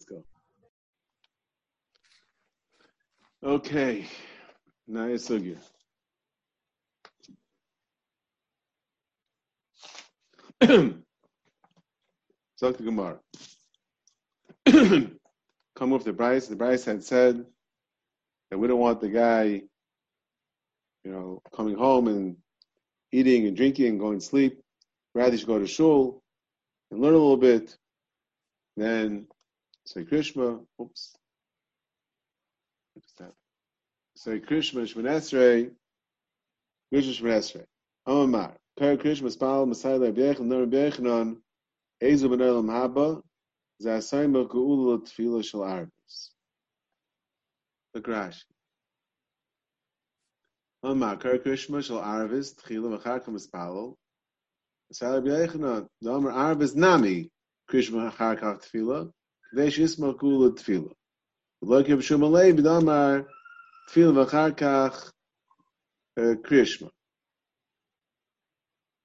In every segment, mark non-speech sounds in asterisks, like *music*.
Let's go. Okay. Naya Sugya. *clears throat* Talk to Gemara. *clears throat* Come with the Bryce. The Bryce had said that we don't want the guy, you know, coming home and eating and drinking and going to sleep. Rather, he should go to shul and learn a little bit. Then say Krishma. Oops. Say Krishma Shmanesrei. Krishma Shmanesrei. Amar. Per Krishma Spal Masai Nur Bechanon. Ezu Haba. Zasayim Geula Tefila Shel Arvis. The Grash. Amar. Per Krishma Shel Arvis. Tchila Arvis Nami. Kach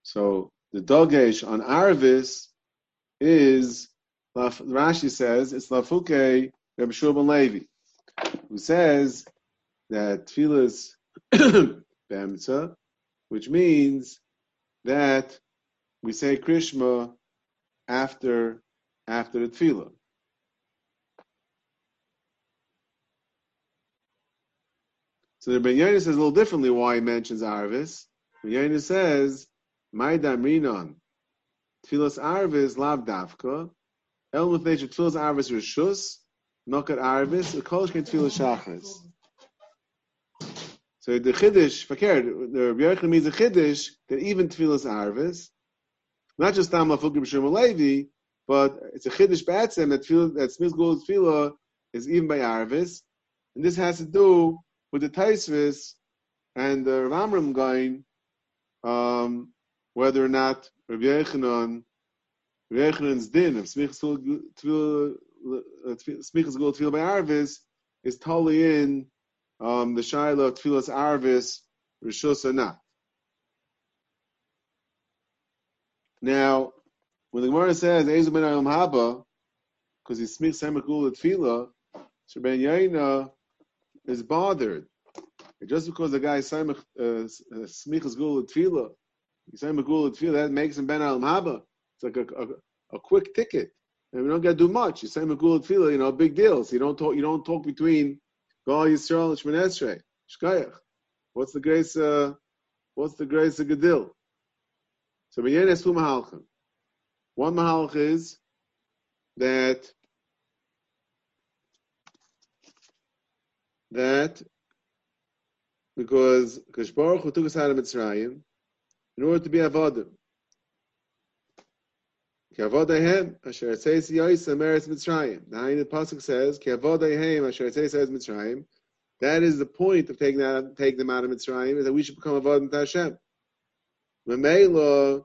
So the dogesh on Arvis is Rashi says it's Lafuke Reb Shulman Levi, who says that tefillas *coughs* b'emtza, which means that we say Krishma after after the tefillah. So the Ben Yonis says a little differently why he mentions Arvis. Ben Yonis says my damrinon tfilas arvis lav davka el mutnei tfilas arvis rishus nokat arvis kol shkein tfilas shachris. So the chiddush, fakir, the Rabbi means a chiddush that even tfilas arvis, not just tam lafuk b'shem levi, but it's a chiddush b'atzem that tefillah, that smizgul tefillah is even by arvis, and this has to do with the taisvis and the Ramram going, um, whether or not Rabbi Yechanan, Rabbi Yechanan's din of smichas gul tefillah by Arvis is totally in um, the shaila of tefillas Arvis rishus not. Now, when the Gemara says Ezu ben Haba, because he smichas semach tefillah, Shabban Yaina is bothered. Just because the guy smichas gul tefillah you say Magul Tefillah, that makes him Ben Al Haba. It's like a, a, a, quick ticket. And we don't got to do much. You say Magul Tefillah, you know, big deal. So you don't talk, you don't talk between Gal Yisrael and Shemon Esrei. Shkayach. What's the grace, uh, what's the grace of Gedil? So B'yen is two Mahalchim. One Mahalch is that that because because who took us out of Mitzrayim, in order to be avodim. Ki avodahem asher tzeis yoysa meretz Mitzrayim. Now in the pasuk says ki avodahem asher tzeis yoysa Mitzrayim. That is the point of taking that take them out of Mitzrayim is that we should become avodim to Hashem. Memela.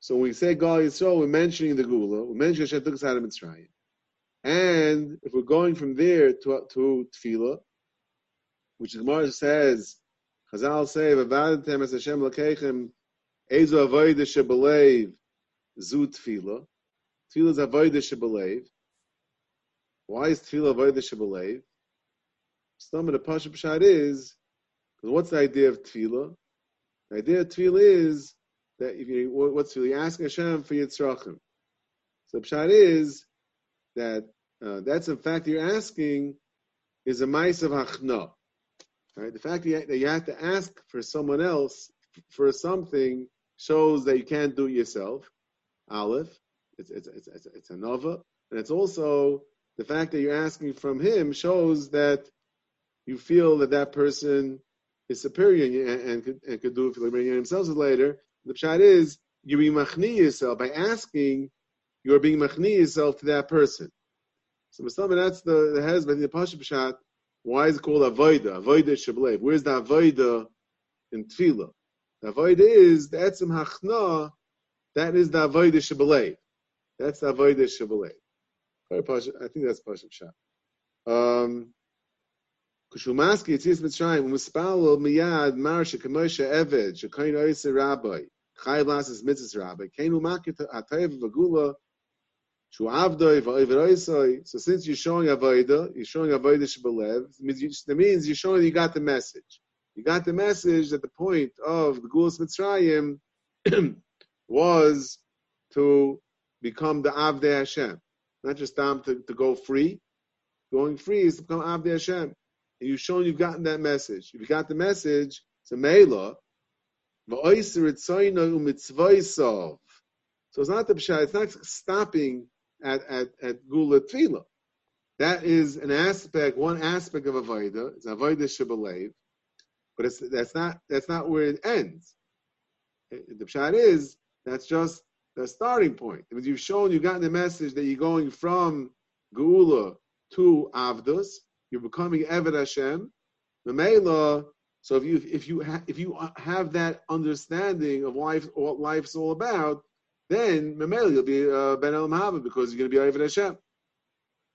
So when we say Gal Yisrael, we're mentioning the Gula. We're mentioning Hashem took us out of Mitzrayim. And if we're going from there to to Tefillah, which the Gemara says, Chazal say, "V'vadatem es Hashem lakeichem Ezo avoida shebelev zu tefila. Tefila is avoida shebelev. Why is tefila avoida shebelev? Of the pasha pshat is because what's the idea of tefila? The idea of tefila is that if you what's tefila? You ask Hashem for yitzrachim. So pshat is that uh, that's in fact you're asking is a mice of hachna. Right? The fact that you, have to ask for someone else for something shows that you can't do it yourself. Aleph, it's, it's, it's, it's, it's a nova. And it's also the fact that you're asking from him shows that you feel that that person is superior and, and, could, and could do it for liberating themselves later. The pshat is you're being machni yourself by asking. You're being machni yourself to that person. So that's the the husband the pasha pshat. Why is it called avoida? Avoida shablev. Where's the avoida in tefillah? The avoid is the etzim hachna. That is the avoid shabbalei. That's the avoid shabbalei. I think that's pasuk shot. Um, Kushumaski Yitzis Mitzrayim Umispalo Miyad Marsha Kamosha Eved Shekain Oisa Rabbi Chai Lasses Mitzvahs Rabbi Kainu Makit Atayev Vagula. So since you're showing avoida, you're showing avoida shebelev, that means you're showing you got the message. You got the message that the point of the Gulas Mitzrayim *clears throat* was to become the Avdei Hashem. Not just to, to go free. Going free is to become Avdei Hashem. And you've shown you've gotten that message. If you got the message, it's a. So it's not the pshat, it's not stopping at, at, at Gula Tfila. That is an aspect, one aspect of Avodah. It's Avodah Shibalev. But it's, that's not that's not where it ends. The pshat is that's just the starting point. Because you've shown you've gotten the message that you're going from Geula to Avdus, you're becoming Eved Hashem. Mamela. So if you if you ha, if you have that understanding of life, what life's all about, then Mamela you'll be uh, Ben El Mahabad because you're going to be Eved Hashem.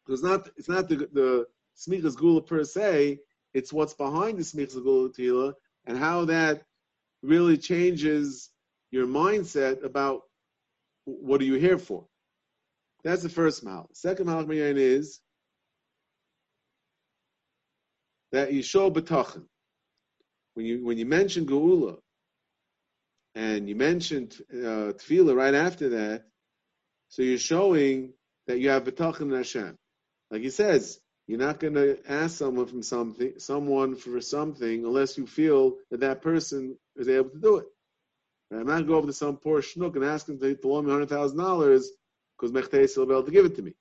It's not it's not the the Smichas Gula per se. It's what's behind the Smichas Gula Tila and how that really changes your mindset about what are you here for. That's the first. The second mahal is that you show betachin. When you when you mention geula and you mentioned uh, tefillah right after that, so you're showing that you have betachin in Hashem. Like he says, you're not going to ask someone from something, someone for something, unless you feel that that person is able to do it. I'm not going over to some poor schnook and ask him to, to loan me hundred thousand dollars because Mechteis will be able to give it to me.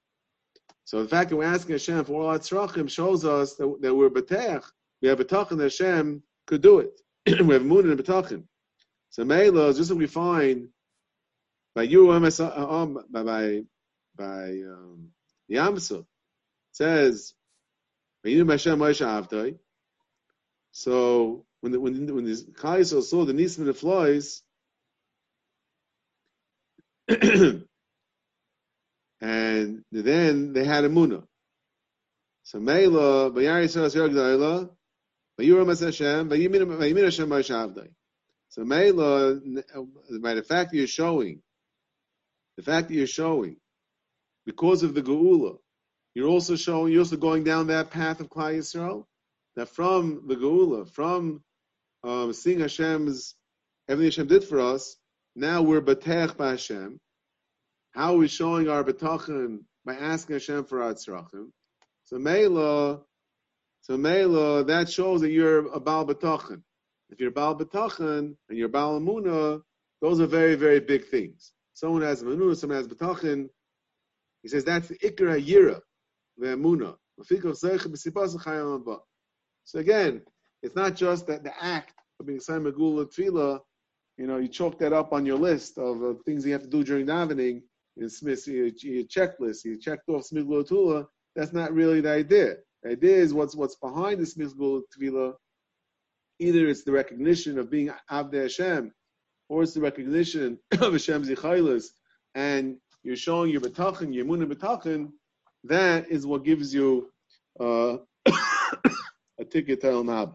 So the fact that we're asking Hashem for all our tzrachim shows us that, that we're betech. We have betachin that Hashem could do it. *clears throat* we have moon and betachin. So Mela, just as we find by you um, um, by by um, Yamsuf says So when the, when when this Kaiso saw the Nisman of flies, and then they had a muna. So Mela, Bayari says Yagdaila, Bayuram Hashem, Bayimin Hashem Moshavdai. So Mela, by the fact you're showing, the fact that you're showing, because of the Geula, you're also showing, you're also going down that path of Klal Yisrael, that from the Geula, from um, seeing Hashem's, everything Hashem did for us, now we're Batech by Hashem. How are we showing our Batachin? By asking Hashem for our tzrachim. So Mela, so Mela, that shows that you're a Baal Batachin. If you're Baal Batachin and you're Baal Amuna, those are very, very big things. Someone has Manuna, someone has Batachin. He says that's the Ikra Yira, the Amuna. So again, it's not just that the act of being Simon Gula Tefillah you know, you chalk that up on your list of uh, things you have to do during davening. In Smith's your, your checklist, you checked off Smith Tula. That's not really the idea. The idea is what's what's behind the Smith Tvila. Either it's the recognition of being Avdei Hashem, or it's the recognition *clears throat* of Hashem's Zichailis, and you're showing your betachin, your munah betachin. That is what gives you uh, *coughs* a ticket to El Naba.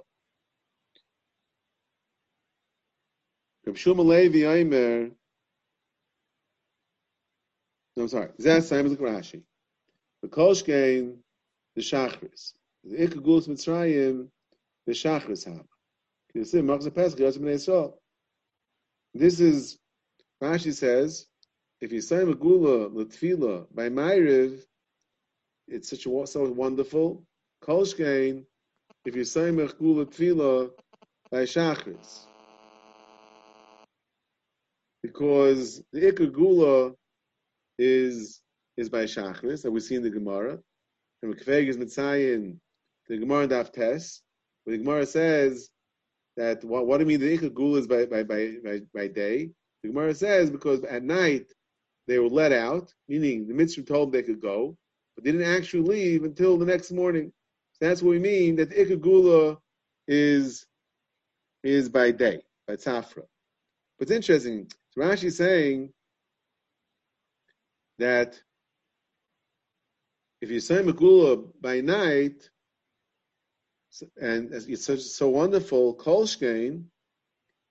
No, I'm sorry. Zeh Saim Zik Rashi. The Kolshkein, the Shachris. The Ikagulus Mitzrayim, the Shachris have. This is, Rashi says, if you say Megula Latfila by Ma'iriv, it's such a so wonderful. Kolshkein, if you say Megula Tfila by Shachris because the Ikar Gula is is by Shachris, that we see in the Gemara. And Kfeg is Mitzayin, the Gemara Daf Tes, where the Gemara says that what, what do you mean the Ikar Gula is by, by, by, by, by day? The Gemara says because at night they were let out, meaning the mitzvah told them they could go, but they didn't actually leave until the next morning. So that's what we mean that the Ikar Gula is is by day, by Tzafra. But it's interesting. So Rashi is saying that if you say Megula by night, and it's such so wonderful, Kolshkein,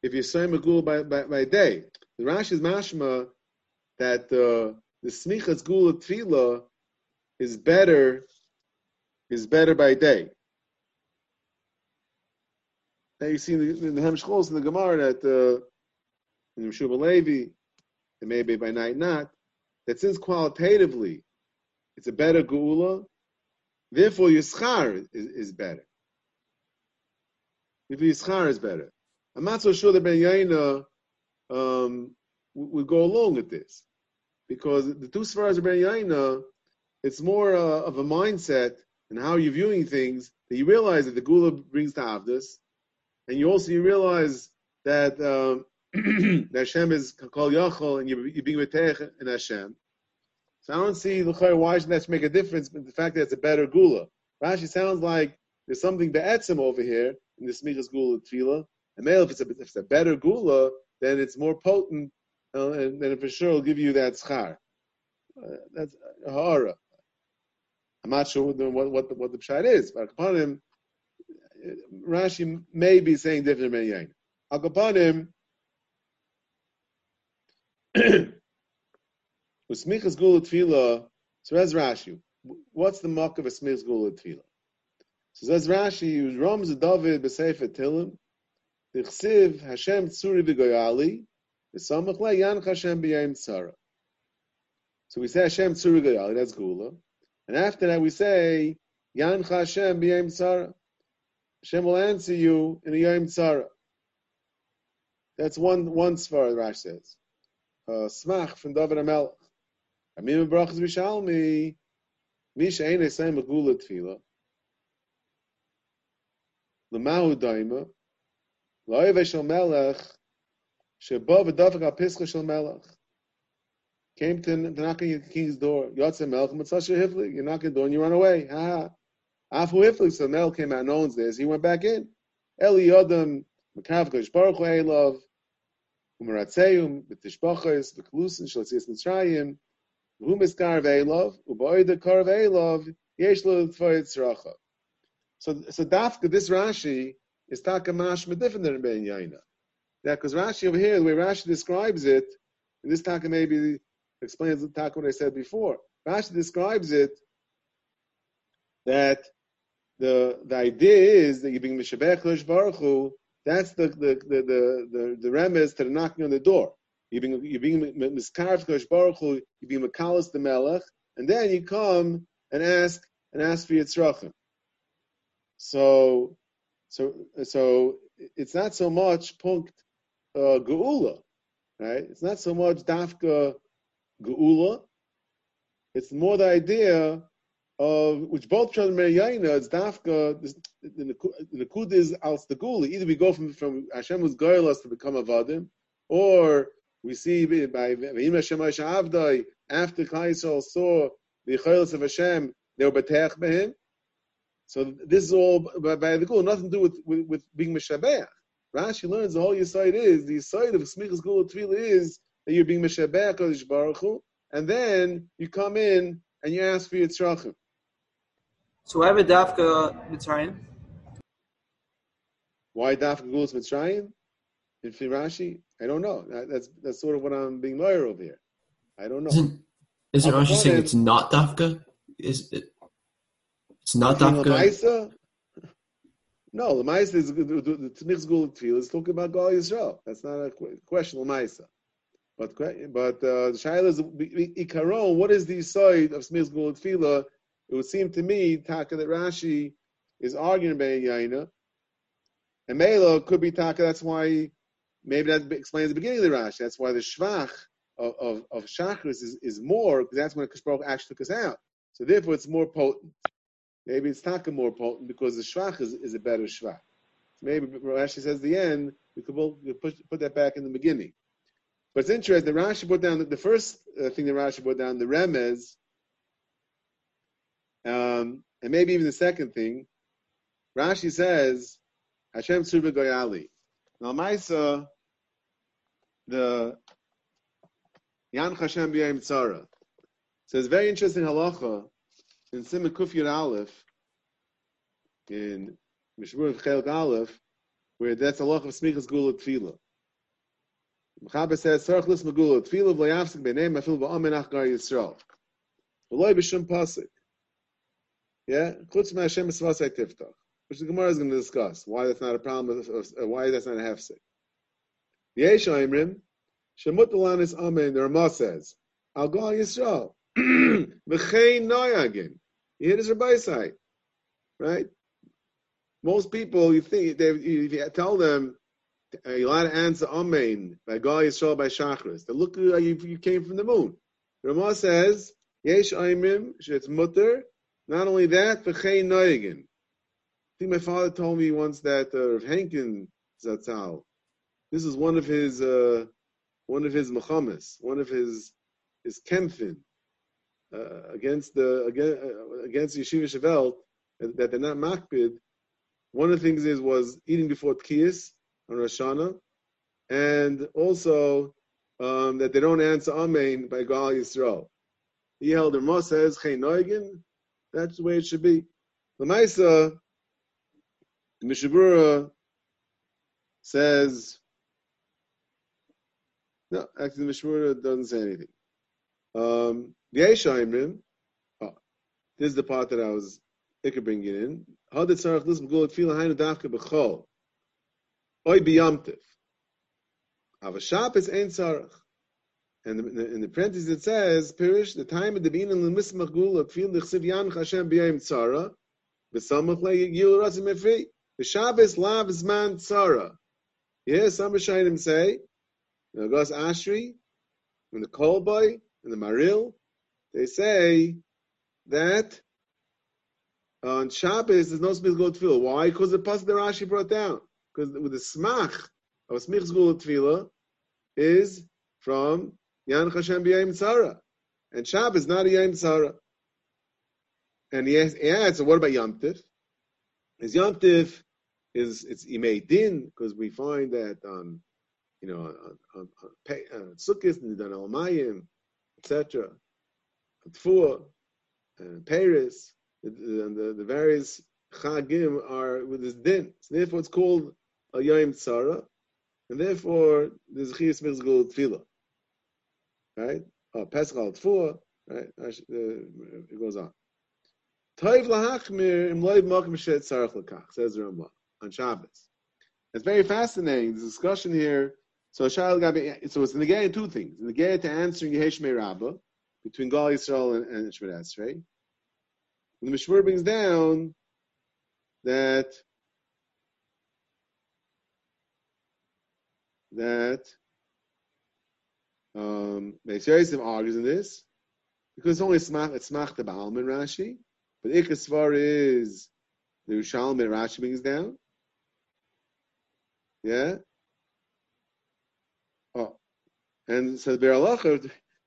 if you say Megula by, by, by day, the Rashi is mashma that uh, the smichas gula tefillah is better is better by day. Now you see in the, the Hemshchos in the Gemara that uh, in Levi, it may be by night not, that since qualitatively it's a better gula, therefore your schar is, is better. If your schar is better. I'm not so sure that Ben Yaina um, would go along with this. Because the two svaras of Ben Yaina, it's more uh, of a mindset and how you're viewing things that you realize that the gula brings to Avdus, and you also you realize that um, *clears throat* that Hashem is Kol Yachol, and you're, being Metech in Hashem. So I don't see why should that make a difference, but the fact that it's a better gula. Rashi sounds like there's something be'etzim over here in the Smichas Gula Tefillah. And male, if it's, a, if it's a better gula, then it's more potent, uh, and then for sure will give you that schar. Uh, that's hara. I'm not sure what the, what, what the, what the pshat is, but upon him, Rashi may be saying different than Yain. Upon him, Usmichas gula tefillah. So as Rashi, what's the mock of a smichas gula tefillah? So as Rashi, Rams David b'sefer Tilim, Tichsiv Hashem tzuri v'goyali, v'samach le yanch Hashem b'yayim tzara. So we say Hashem tzuri v'goyali, that's gula. And after that we say, Yanch Hashem b'yayim tzara. Hashem will answer you in a yayim tzara. That's one one svar Rashi says. Uh, smach from David Amelech. Amim brachas b'shalmi. Misha ein esay magula tefila. Lemahu daima. Lo'eve shel melech. Sheba v'dafak al pischa shel melech. Came to, to knock on the king's door. Yotze melech mitzvah hiflik. You knock on the door and you run away. Ha ha. Afu hiflik. So melech came out. No one's there. So he went back in. Eli yodam. Mekav kosh baruch hu elov. Umaratzeum. B'tishbachos. B'klusin. Shaltzias mitzrayim. So, so dafka, this Rashi is takamash different than Ben Yaina. That because Rashi over here, the way Rashi describes it, and this taka maybe explains the taka what I said before. Rashi describes it that the the idea is that you're being mishabech baruch Hu, that's the the the the the, the remes to the knocking on the door. You're being you're being miskarv Kosh Baruch you're being makalas the Melech, and then you come and ask and ask for your Yitzrachim. So, so, so it's not so much punkt uh, geula, right? It's not so much dafka geula. It's more the idea of which both Shalom Yaina, it's dafka. The kud is als the gula. Either we go from from Hashem was us to become a vadim, or we see by V'im Hashem Avdai, after Klai saw the Chaylus of Hashem, they were Batech Behim. So this is all by, by the goal, nothing to do with, with, with being Meshabeach. Rashi learns the whole Yisaid is, the Yisaid of Smichas Gula Tvila is that you're being Meshabeach Kodesh Baruch Hu, and then you come in and you ask for Yitzrachim. So why would Dafka Mitzrayim? Why Dafka Gulas Mitzrayim? In Rashi? I don't know. That's that's sort of what I'm being lawyer over here. I don't know. Isn't, isn't Rashi saying it's not dafka? Is it? It's not dafka. No, the Maisa is the Tznich's Gul Tefillah is talking about Gal Yisrael. That's not a question, Maisa. But but uh, the Shaila is Ikaron. What is the side of Tznich's Gul Tefillah? It would seem to me, Taka, that Rashi is arguing about Yaina, and Mela could be Taka. That's why maybe that explains the beginning of the Rashi. That's why the Shvach of, of, of Shachris is, is more, because that's when Kishbaruch actually took us out. So therefore it's more potent. Maybe it's Taka more potent because the Shvach is, is a better Shvach. Maybe Rashi says the end, we could push, put that back in the beginning. But it's interesting, the Rashi put down, the, first uh, thing that Rashi put down, the Remez, um, and maybe even the second thing, Rashi says, Hashem Surba Goyali. Now, Maisa, the Yan Hashem B'Yayim Tzara. Says very interesting halacha in Simon Kuf Aleph in Mishmur Chelk Aleph, where that's halacha of Smichas Gula Tefillah. Mechaber says, Sarach lis megula, tefillah v'layavsik b'neim, afil v'amen ach gar Yisrael. V'loi b'shum pasik. Yeah? Chutz ma Hashem esvasai tiftach. Which the Gemara is going to discuss. Why that's not a problem, uh, why that's not a hefsek. Yesh oimrim, shemut alanis amen, the Ramah says, Al gal Yisrael. *clears throat* Noyagin. You hear this Rabbi side, right? Most people, you think, they, if you tell them, uh, you're allowed to answer Amen by Gal Yisrael by Shachris. They look like you, you came from the moon. Ramah says, Yesh Aimim, it's mutter. Not only that, v'chein noyagin. I think my father told me once that uh, Rav Henkin Zatzal, this is one of his uh, one of his mechamas, one of his his kemphin uh, against the against, uh, against Yeshiva Shavel that, they're not makbid. One of the things is was eating before Tkiyas on Rosh Hashanah, and also um, that they don't answer Amen by Gal Yisrael. The Ramah says Chein Noigin. That's the way it should be. The Maisa, the Mishabura says, no, actually the Mishabura doesn't say anything. Um, oh, this is the part that I was thinking bringing in. How did Sarach this begul feel hainu dafka b'chol? Oy biyamtiv. Avashap is ein Sarach. And in the, in the parentheses it says, Pirish, the time of the being in the mismach gula, feel the chsiv yan Hashem b'yayim tzara, v'samach le yigil rasim efi. The Shabbos lav zman tzara. Yeah, some Rishonim say, know, goes Ashri, and the Kolboy, and the Maril, they say that on Shabbos there's no smich go tefillah. Why? Because the pasuk that Rashi brought down. Because with the smach of smich go tefillah is from Yan Hashem b'yayim tzara, and Shabbos is not a yayim tzara. And he asks, adds, so what about Yom Tif? Is Yom Tif is it's imei din because we find that on you know on, on, on, Pe- on Sukkot and on Almayim, etc. Tfua and Paris, the, the, the various chagim are with this din. So therefore, it's called a yom tzara, and therefore there's chiyas mitzvah tefillah, right? Oh, Pesach al right? Uh, It goes on. Toiv lahachmir im loiv makom shet tzarach lekach, says Rambam on Shabbos. It's very fascinating. The discussion here. So so it's negated two things. Negated to answering Yehesh Rabbah between Gal Yisrael and, and Shemit Esrei. And the Mishmur brings down that that um, Beis Yosef argues in this because it's only smach it's smach the Baalman Rashi, but Ikasvar is the Yerushalmi that Rashi brings down. Yeah. Oh, and so the Be'er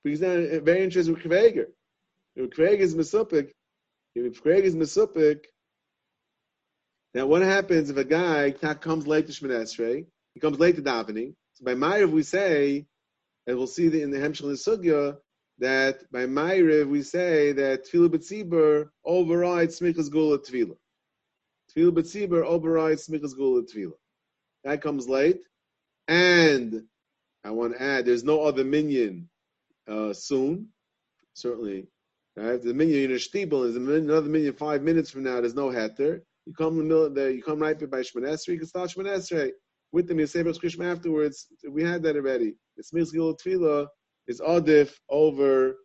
Down a very interesting with Kveger. If Kveg is Mesupik, if Kveg is Mesupik, now what happens if a guy comes late to Shemoneh Esrei, he comes late to davening, so by Ma'ariv we say, and we'll see in the Hemshel and Sugya, that by Ma'ariv we say that Tefillah B'tzibur overrides Smichas Gula Tefillah. Tefillah B'tzibur overrides Smichas Gula Tefillah. Guy comes late, and I want to add, there's no other minion uh, soon, certainly. Right? The minion in a shtibel is another minion five minutes from now. There's no heter. You come in the the, you come right by Shemon Esrei. You can start Shemanesrei with the Rosh Krishma afterwards. We had that already. Smichas Gula Tefillah is adif over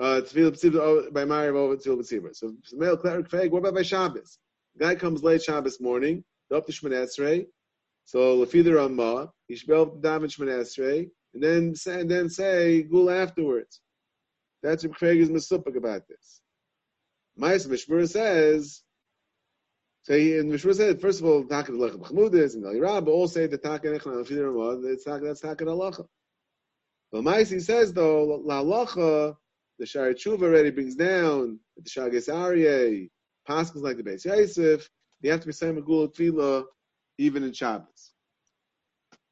uh, Tefillah by Mariv over Tefillah B'tzibur. So male cleric fag. What about by Shabbos? Guy comes late Shabbos morning. Up to Shemon Esrei. So Lafida Ramah, he should be able to daven and then say, and then say Gul afterwards. That's what Craig is misupik about this. Ma'as Mishmur says, so he, and Mishmur said, first of all, Taka Lechem Chmudis and Galirab, all say the Taka Nechlan Lafida Ramah, that's Taka, that's Taka Halacha. But Ma'as he says though, La Halacha, the Shari Tshuva already brings down the Shagas Aryeh, Paschals like the Beis Yosef, you have to be saying Megula Tefillah even in Shabbos.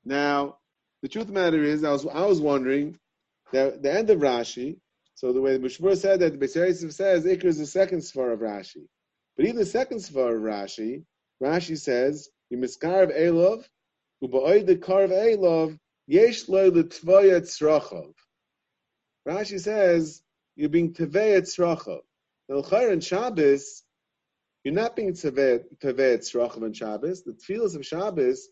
Now, the truth of the matter is, I was I was wondering that the end of Rashi. So the way the Mishmur said that the Beis says Iker is the second svar of Rashi, but even the second svar of Rashi, Rashi says you miskarv elov uba'oid the karv elov Yesh lo l'tvoya tzrachov. Rashi says you're being teveya tzrachov. Now, l'chayr and Shabbos, you're not being teveya tzrachov on Shabbos. The tefillas of Shabbos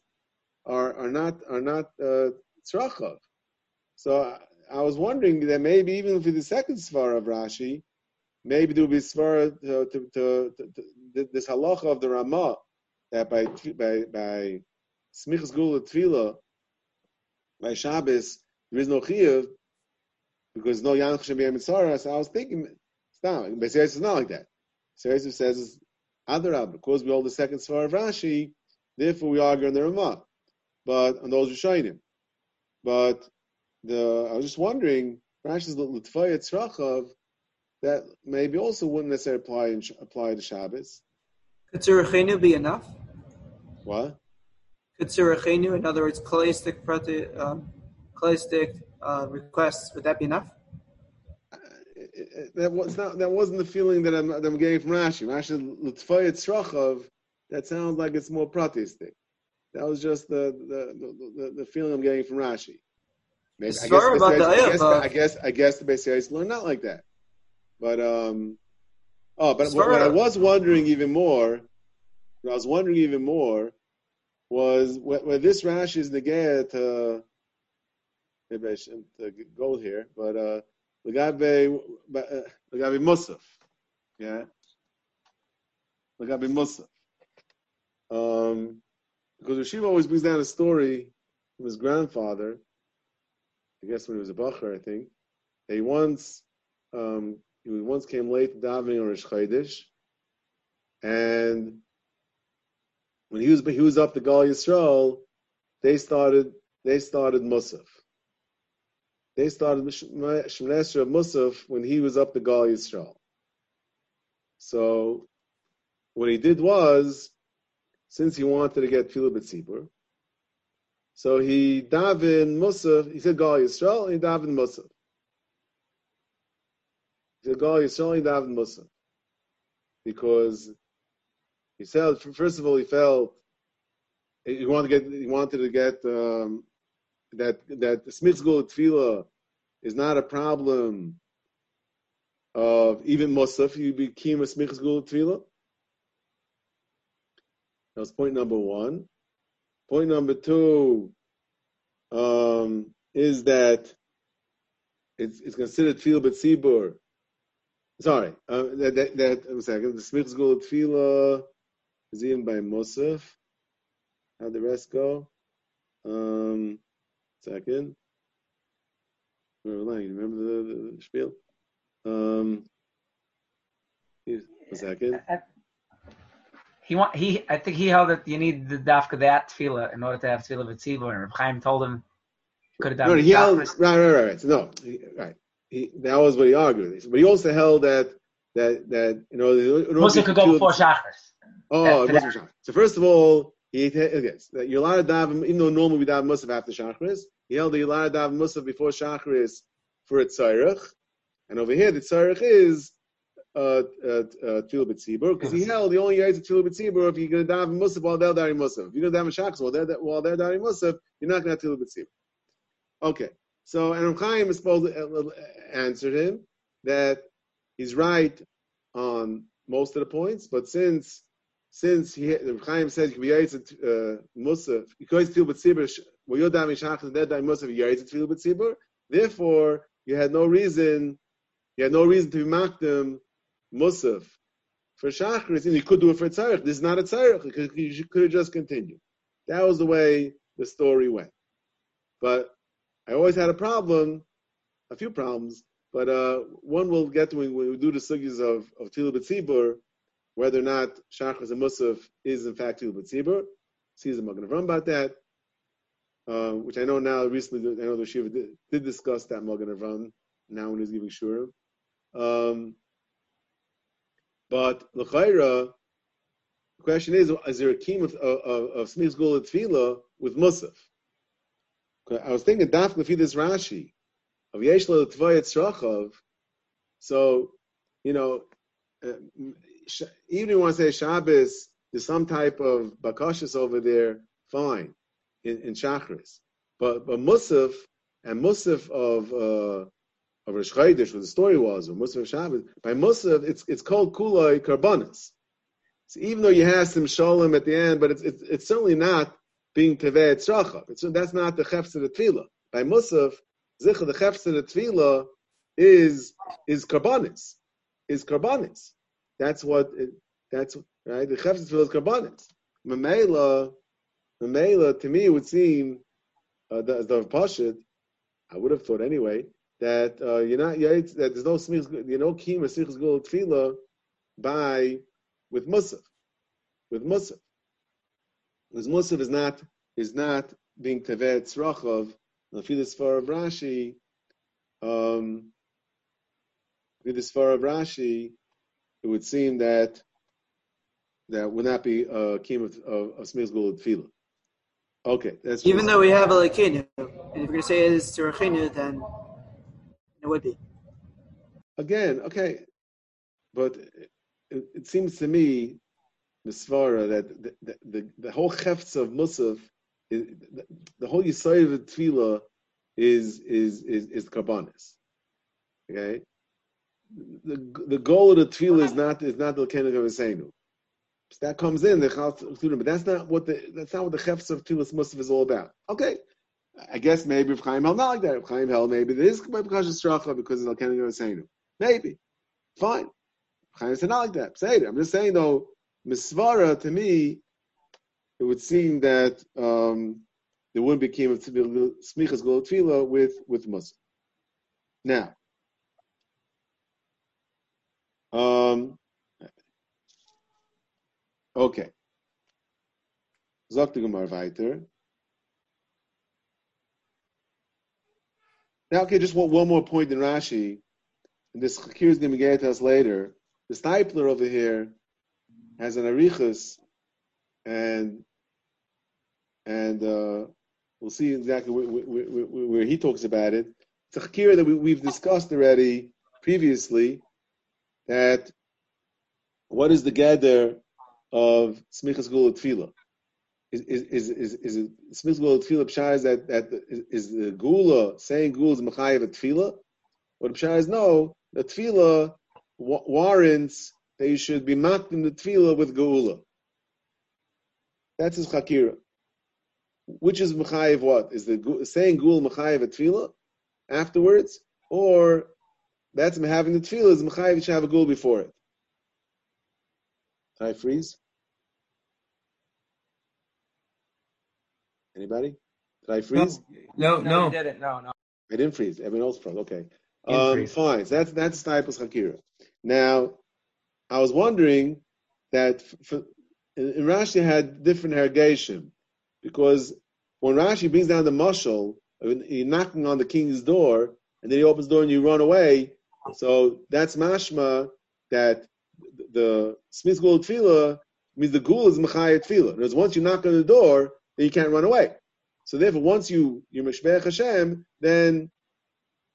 are are not are not uh, tzrachov. So I, I was wondering that maybe even for the second svar of Rashi, maybe there will be svar to, to, to, to, this halacha of the Ramah that by by by smichas gula tefillah by Shabbos there is no chiyuv because no yanch shem mitzvah. So I was thinking, stop. But it's not like that. Seres says Adarab because we hold the second svar of Rashi, therefore we argue on the Ramah, but on those Rishonim. But the I was just wondering, Rashi's l'tfaya tzrachav that maybe also wouldn't necessarily apply in, apply to Shabbos. Could Tzurachenu be enough? What? Could Tzurachenu, in other words, kalistic um, uh, requests, would that be enough? Uh, that was not. That wasn't the feeling that I'm, that I'm getting from Rashi. Rashi l'tfaya tzrachav. That sounds like it's more pratistic. That was just the the, the, the feeling I'm getting from Rashi. Maybe, I, guess, I, guess, I, guess, I guess the Beis learn not like that. But um, oh, but what, what, I was wondering even more, what I was wondering even more, was where, this Rashi is negaya to maybe I shouldn't uh, go here, but uh, Lagabe Lagabe Musaf, yeah, the Lagabe Musaf. Um, because Rashiva always brings down a story from his grandfather I guess when he was a bacher, I think. He once um, he once came late to davening on Rosh Chodesh, and when he was he was up to Gal Yisrael, they started they started Musaf. They started Shemoneh Esrei Musaf when he was up to Gal Yisrael. So what he did was, since he wanted to get Tefillah B'tzibur, so he davened Musaf. He said Gal Yisrael. And he davened Musaf. He said Gal Yisrael. He davened Musaf because he said first of all he felt he wanted to get he wanted to get um, that that the Smitzgul Tefillah is not a problem of even Musaf. You became a Smith's Smitzgul Tefillah. That was point number one. Point number two um, is that it's, it's considered tefillah b'tzibur. Sorry, uh, that, that, that, a second. The smichs go tefillah is even by Musaf. How'd the rest go? Um, second. Remember the, the, the spiel? Um, a second. He want he. I think he held that you need the dafka that tefillah in order to have tefillah v'tzibur, and Reb Chaim told him could have done. No, he held right, right, right, right. So no, he, right. He, that was what he argued. But he also held that that that you know Muslim could go before Shachris. Oh, Muslim So first of all, he yes, that you're allowed to daven even though normally we daven Musaf after Shachris. He held that you're allowed to daven Musaf before Shachris for a tzarich, and over here the tzarich is uh, uh, uh because he held the only yaitz Tefillah B'tzibur if you're going to daven Musaf while they're davening Musaf. If you're going to daven Shachas while they're while they're davening Musaf, you're not going to have Tefillah B'tzibur. Okay, so and Chaim is supposed to uh, answered him that he's right on most of the points, but since since he Chaim says you uh, Musaf because Tefillah B'tzibur well you're davening Shachas they're davening Musaf yaitz Tefillah B'tzibur. Therefore, you had no reason. You had no reason to be them Musaf for Shachris, and you could do it for Tzarech. This is not a Tzarech. He could have just continued. That was the way the story went. But I always had a problem, a few problems, but uh, one we'll get to when we do the sugis of, of Tilu whether or not Shachris and Musaf is in fact Tilu B'tzibur. Sees I'm going to run about that, uh, which I know now recently, I know the Shiva did, did discuss that Magen Avram now when he's giving Shurim. Um, but l'chayra, the question is: Is there a key of of, of Gula Tefillah with Musaf? I was thinking Daf this Rashi of Yeshlo Tvayet Srachov. So, you know, uh, even if you want to say Shabbos, there's some type of bakashas over there. Fine, in, in Shachris. but but Musaf and Musaf of uh, of Rosh Chodesh, what the story was, or Musaf of Shabbos, by Musaf, it's it's called Kuloi Karbanas. So even though you have some Shalom at the end, but it's it's, it's certainly not being Tevei Tzracha. It's that's not the Chefs of the Tefillah. By Musaf, Zicha, the Chefs of the Tefillah is is Karbanis, is Karbanis. That's what it, that's right. The Chefs of the Tefillah is Karbanis. Mamela, Mamela, to me, would seem uh, the, the Pashit, I would have thought anyway, that uh, you're not that there's no smich, you know, kima sichus gul tefillah by with musaf, with musaf, because musaf is not is not being tevet tzrachov. Lafil far of Rashi, um, with this far of Rashi, it would seem that that would not be a kima of, of, of smichus gul tefillah. Okay, that's even though we have a lekinu, and if you're going to say it's tzrachinu, then Again, okay, but it, it seems to me, the svara that the, the, the, the whole hefts of musaf, the, the whole yisoy of the tefillah is is is is karbanis. Okay, the the goal of the tefillah is not is not the kenig of Asenu. So that comes in the but that's not what the that's not what the hefts of tefillah musaf is all about. Okay, I guess maybe if Chaim held not like that. If Chaim held maybe this is Pekasha Stracha because of Elkenig Seinu. Maybe. Fine. Chaim said not like that. Say it. I'm just saying though, Misvara to me, it would seem that um, there wouldn't be Kim of Smichas with with Musa. Now, um, okay. Sagt die Gemara weiter. Now, okay, just one, one more point in Rashi. And this Chakir is going to us later. The Steipler over here has an arichas, and and uh, we'll see exactly where, where, where, where, he talks about it. It's a Chakir that we, have discussed already previously. That what is the gather of Smichas Gula Tefillah? Is is is is is Smith's gula tefillah pshah is that that is, the gula saying gula is mechayev a tefillah? What pshah is no, the tefillah warrants that you should be in the tefillah with gula. That's his chakira. Which is mechayev what? Is the saying gula mechayev a tefillah afterwards, or that's having the tefillah is mechayev should have a gula before it. I freeze. Anybody? Did I freeze? No, no, no. didn't. No, no. I didn't freeze. Everyone else froze. Okay. Um, fine. So that's that's Stipus Hakira. Now, I was wondering that for, in, in Rashi had different irrigation because when Rashi brings down the mushal, you're knocking on the king's door, and then he opens the door and you run away. So that's mashma that the Smith's Gul Tefillah means the Gul is Machayat Tefillah. Because once you knock on the door, then you can't run away. So therefore, once you you mishbeach Hashem, then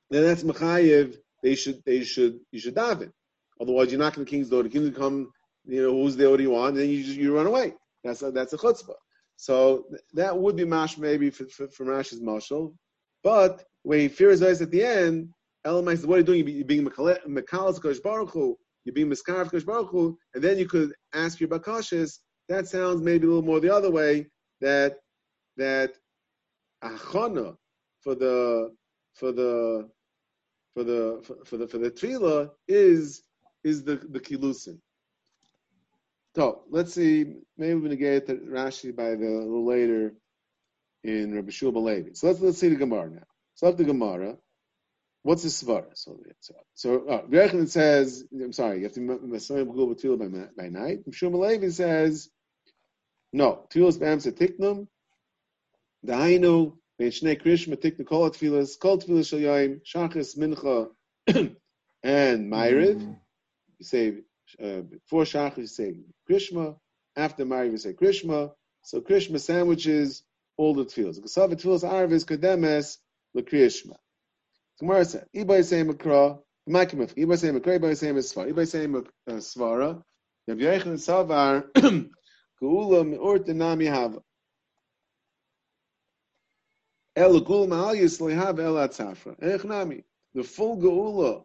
then that's mechayev. They should they should you should daven. Otherwise, you're knocking the king's door. The king will come. You know who's there? What do you want? And then you just, you run away. That's a, that's a chutzpah. So that would be mash maybe for, for, for Rashi's mashal, but when he fears us at the end, Elamai says, "What are you doing? You're being mekalas kosh. You're being miskarv kosh baruch and then you could ask your bakashis. That sounds maybe a little more the other way that that achana for the for the for the for, the for the tefillah is is the the kilusin. So let's see. Maybe we're to get to Rashi by the a little later in Rabbi Shua Levi. So let's let's see the Gemara now. So the Gemara. What's the svara? So so uh, Rechem says, I'm sorry, you have to B'Tila by by night. Shua Levi says, no, Tfilas B'Amsa Tiknum. Dahainu Ben Shnei Krishma Tiknu Kol Tfilas Kol Tfilas Shal Yoim Shachas Mincha *clears throat* and Ma'ariv. Mm. You say uh, before Shachas you say Krishma. After Ma'ariv you say Krishma. So Krishma sandwiches all the tefillas. Gasav tefillas arvis kademes lekrishma. Gemara said, "Ibay say makra, makimif. Ibay say makra, ibay say misvara. Ibay say svara. Rav Yechon savar *clears throat* Geula me'or tenami hava. El gula ma'aliyas lehav el atzafra. Echnami. The full geula,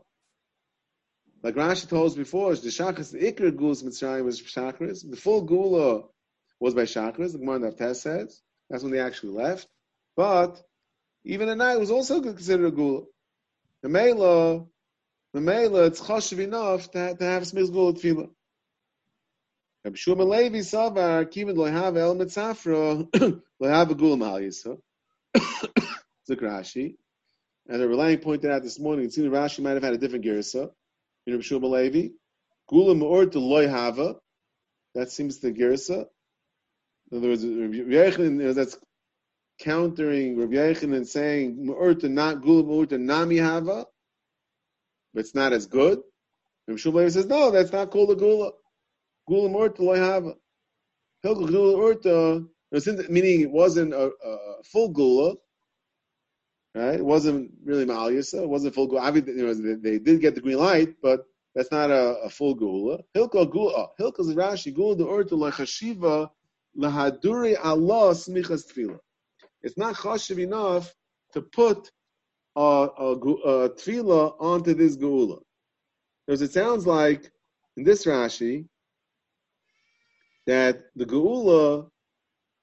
like Rashi told us before, the shachris, the ikra gulas mitzrayim was shachris. The full geula was by shachris. The Gemara Naftes says that's when they actually left. But even at night was also considered a gula. The mela, the mela, it's chashiv enough to, to have smiz gula tefillah. Rabbi Shmuel Levi Savar Kivid Lohav El Mitzafra *coughs* Lohav Gula Mahal Yisa. It's *coughs* Rashi. And the Relaying pointed out this morning, it seems Rashi might have had a different girsa. In Rabbi Shmuel Levi. Gula Me'or to Loy That seems the girsa. In other words, Rabbi that's countering Rabbi Yechon and saying Me'or to not Gula Me'or to Nami Hava. But it's not as good. Rabbi Shmuel Levi says, no, that's not called a Gula. Gula Morta loy hava. Hilchah Gula Urta, uh, meaning it wasn't a, a, full Gula, right? It wasn't really Ma'aliyasa, it wasn't full Gula. You know, they, they, did get the green light, but that's not a, a full Gula. Hilchah Gula, oh, Hilchah Rashi, Gula de Urta lechashiva lahaduri Allah smichas tefillah. It's not chashiv enough to put a, a, a tefillah onto this Gula. Because it sounds like in this Rashi, that the geula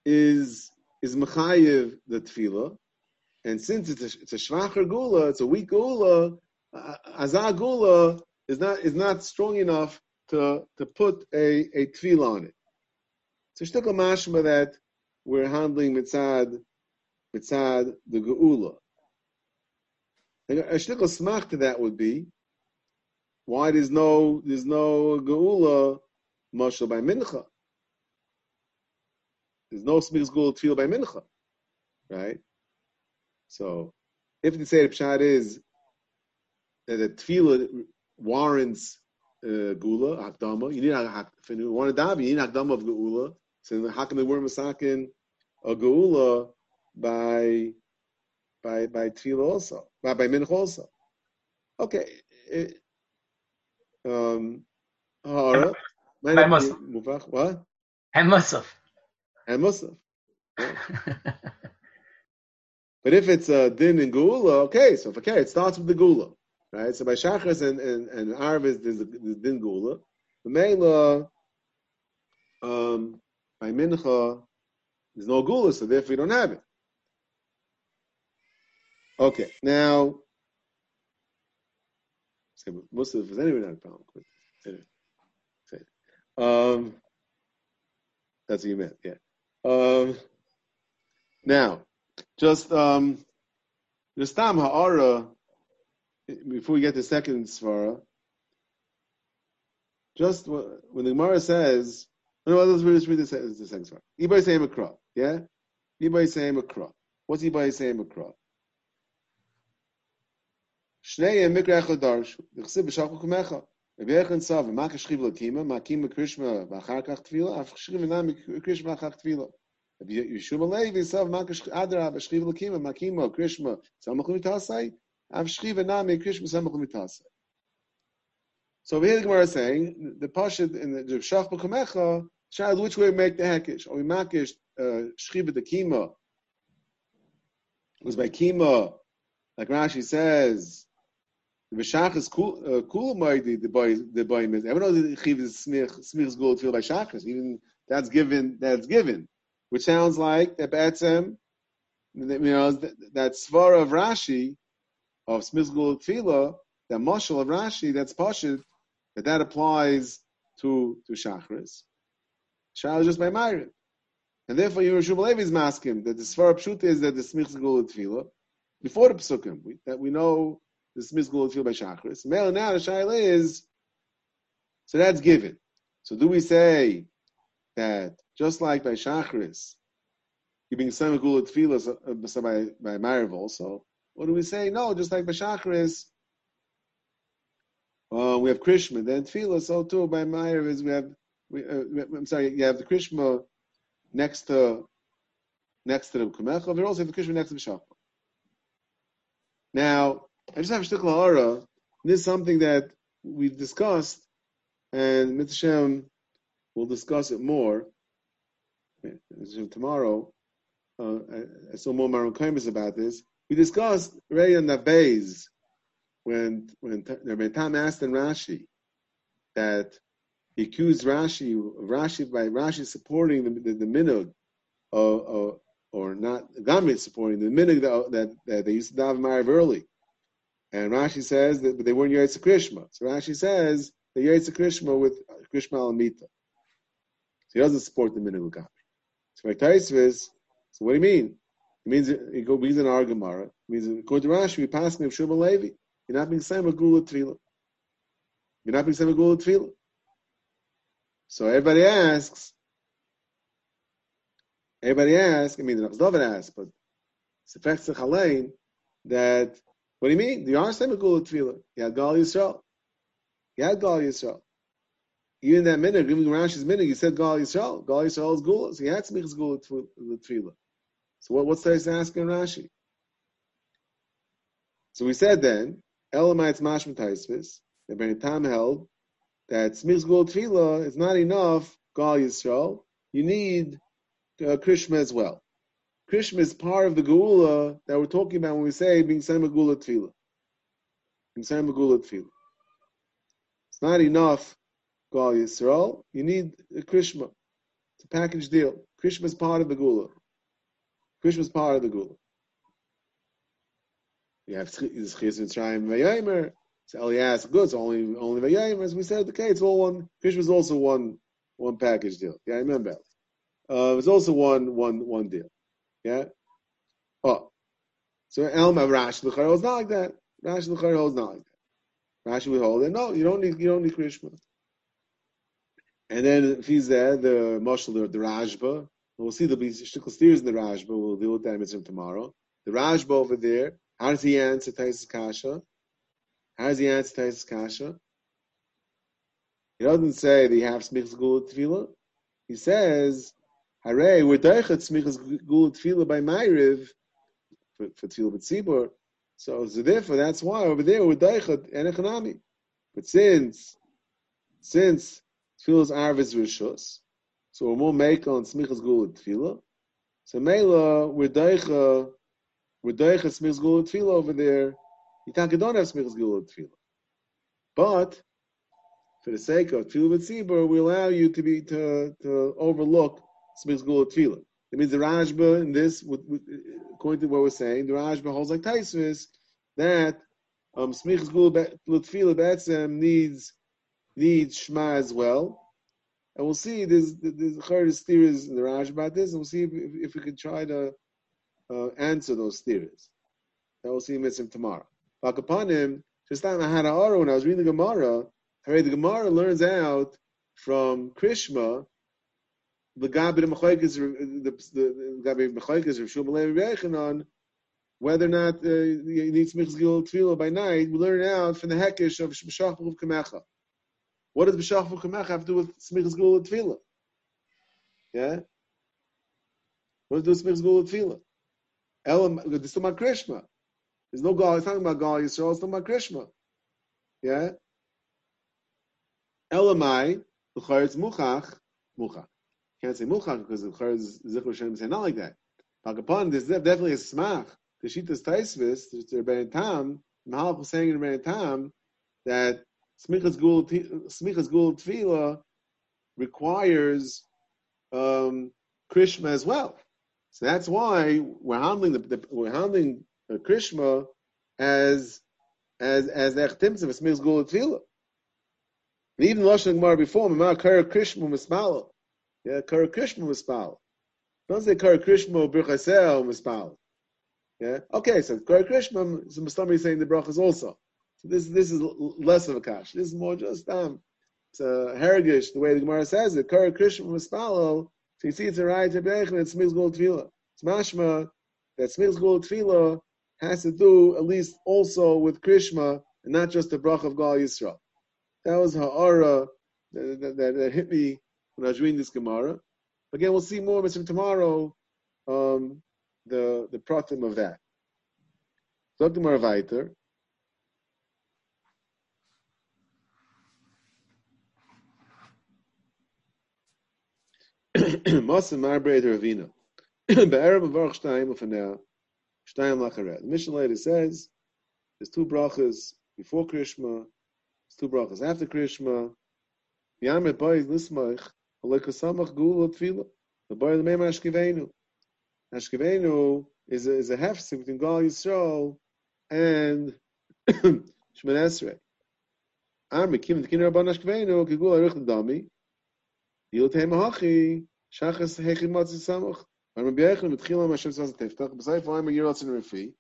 is is mechayiv the tefillah, and since it's a, it's a shvacher geula, it's a weak geula, uh, azah geula is not is not strong enough to to put a a tefillah on it. So shtukal mashma that we're handling mitzad mitzad the geula. A shtukal smach to that would be why there's no there's no geula mashal by mincha. There's no smichs gul tefillah by mincha, right? So, if the say pshat is that the tefillah warrants uh, gula hakdama, you need if you want to daven, you need hakdama of gula. So how can the word masakin a gula by by by tefillah also, by by mincha also? Okay. It, um, what? And Musaf and Musaf. Yeah. *laughs* but if it's a din and gula, okay, so okay, it starts with the gula, right? So by shachas and and, and arvis, there's the, the din gula. The mela, um, by mincha, there's no gula, so therefore you don't have it. Okay, now, say Musaf is anyway not a problem. Um, that's what you meant, yeah. Um, now, just um, the stam ha'ara. Before we get to second svara, just when the Gemara says, no, read, let's read the, second svara. Ibay saying makra, yeah. Ibay saying makra. What's Ibay saying makra? Shnei mikra echad darshu. D'chsib b'shachuk Rabbi Yechon Sav, ma kashchiv lakima, ma kima krishma b'achar kach tefila, af kashchiv inam krishma b'achar tefila. Rabbi Yeshua Levi Sav, ma kashchiv adra b'shchiv lakima, ma kima krishma samach l'mitasai, af shchiv inam krishma samach l'mitasai. So here the Gemara saying, the Pashid in the Shach B'Kamecha, child, which way we make the Hekish? Or we makish uh, Shchiva the Kima, was by Kima, like Rashi says, the B'Shachas Kula uh, Moidi, the boy, the boy, everyone knows Chiv is Smich's goal to by Shachas, even that's given, that's given, which sounds like that Be'etzem, you know, that, that of Rashi, of Smich's goal Tefillah, that Moshel of Rashi, that's Pashit, that that applies to, to Shachris. Shah is just by Myron. And therefore, Yerushua Levi is masking that the Svara Pshut is that the Smich's goal Tefillah, before the Pesukim, that we know this is misgul feel by chakras. Male now the shaila is so that's given. So do we say that just like by chakras, you being some gula tefillah uh, by by Mariv also? Or do we say no? Just like by chakras, uh, we have Krishma. Then tefillah, so too by Mariv is we have. We, uh, I'm sorry, you have the Krishma next to next to the Kumecha. We also the Krishma next to the Shachma. Now, I just have a shtickle hara. This is something that we've discussed, and Mitzvah will discuss it more eh, tomorrow. uh, I saw more Kaimis about this. We discussed Ray and Nabez when when Rabbi Tam asked in Rashi that he accused Rashi Rashi by Rashi supporting the the, the minhag or, or not Gamrit supporting the minhag that, that, that they used to daven Mariv early. And Rashi says that they weren't Yaitza Krishma. So Rashi says they Yaitza Krishma with Krishma Alamita. So he doesn't support the minhag of Gamrit. So like Taisvis, so what do you mean? It means it goes means an Argamara. It means according to Rashi, we pass him Shuma Levi. You're not being same with Gula Tvila. You're not being same with Gula Tvila. So everybody asks, everybody asks, I mean, the David asks, but Sefech Tzachalein, that, what do you mean? You are same with Gula Tvila. You had Gal Yisrael. You had Gal Yisrael. Even in that minute, giving Rashi's minute, you said Gal Yisrael. Gal Yisrael is Gula. So you had make Gula Tvila. So what, what's Tais asking Rashi? So we said then, Elamites Mashma Taisvis, the Ben Tam held that Smich's Gul Tefillah is not enough, Gal Yisrael. You need uh, Krishma as well. Krishma is part of the Gula that we're talking about when we say being Sema Gula Tefillah. Being Sema Gula Tefillah. It's not enough, Gal Yisrael. You need a Krishma. It's a package deal. Krishma is part of the Gula. Krishma is part of the Gula. You have Chiz Mitzrayim Vayomer. So Elias, good. It's only only Vayomer. As we said, okay, it's all one. Krishma is also one one package deal. Yeah, I remember. Uh, it's also one one one deal. Yeah. Oh, so Elm of Rashi L'char holds not like that. Rashi L'char holds not like that. Rashi would hold it. No, you don't need you don't need Krishma. And then if he's there, the Mashal, the, Rashba, we'll see there'll be shtickle steers in the Rashba. We'll deal with that mitzvah tomorrow. The Rashba over there, how does he answer Taisus Kasha? How does he answer Taisus Kasha? He doesn't say that he has smichas gula. He says, "Hare, we're deichet smichas gula tefillah by Ma'ariv for, for tefillah b'tzibur." So, so therefore, that's why over there we're deichet and. But since since tefillah's arvis rishus, so we're more make on smichas gula tefillah. So Mela, we're deichet with Deiches Smichas Gula Tefillah over there, can't don't have Smichas Gula Tefillah. But for the sake of Tefillah Tzibur, we allow you to be to, to overlook Smichas Gula Tefillah. It means the Rashba in this, according to what we're saying, the Rashba holds like Taisvis that um, Smichas Gula Tefillah Betzem needs needs Shema as well. And we'll see, there's, there's, there's theories in the Raj about this, and we'll see if, if, we can try to uh, answer those theories. That we'll see mitzvah tomorrow. But upon him, just like I had an when I was reading the Gemara, I read the Gemara learns out from Krishma the Gabi the Mechaikis the Gabi Mechaikis of Shumalei Rechanon whether or not uh, you need Smich's Gil Tefillah by night, we learn out from the Hekish of B'Shach of Kamecha. What does B'Shach of Kamecha have to do with Smich's Gil Tefillah? Yeah? What does Smich's Gil Tefillah? Elam, it's talking about. There's no God. It's talking about God Yisrael. It's talking about Krishma. Yeah. Elamai, it's muchach, muchach. Can't say muchach because the chayr is zikr shem say not like that. Pakapon, there's definitely a smach. The shitas taisvis, the Rebbein Tam, Mahal was saying in Rebbein Tam that smichas gul tefila requires um, Krishma as well. So that's why we're handling the, the we're handling the Krishma as as as the echtimtz of a smichas gul tefila. And even Lashon Gemara before, Mama Kara Krishma Mispalo. Yeah, Kara Krishma Mispalo. Don't say Kara Krishma Birchasel Mispalo. Yeah, okay, so Kara Krishma, so is saying the brachas also. So this this is less of a kash. This is more just um, it's a herigish the way the Gemara says it. Kara Krishma Mispalo. So you see, it's a right and it's Smichas Gul Tefillah. It's mashma that Smichas Gul Tefillah has to do at least also with Krishma and not just the brach of Gal Yisrael. That was ha'ara that, that, that, hit me when I was reading this Gemara. Again, we'll see more from tomorrow, um, the the pratim of that. Dr. Marvaiter. Masa Marbreit Ravina. *clears throat* Be'erev Avarach Shtayim Ufanel, Shtayim Lacharet. The Mishnah later says, there's two brachas before Krishma, there's two brachas after Krishma. Yamet Bayis Lismach, Alekasamach Gula Tfila. The Bayis Meim Ashkivenu. Ashkivenu is is a hefsek between Gal Yisrael and *clears throat* Shemon Esrei. Am Mekim the Kinner Rabban Ashkivenu, Kigul Arich Dami, Yil Teim Hachi, Shachas Hechi Matzi Samach. I'm Rabbi Yechon Mitchila Hashem Saz Tiftach, B'sayif Oim Yir Ratzin Refi.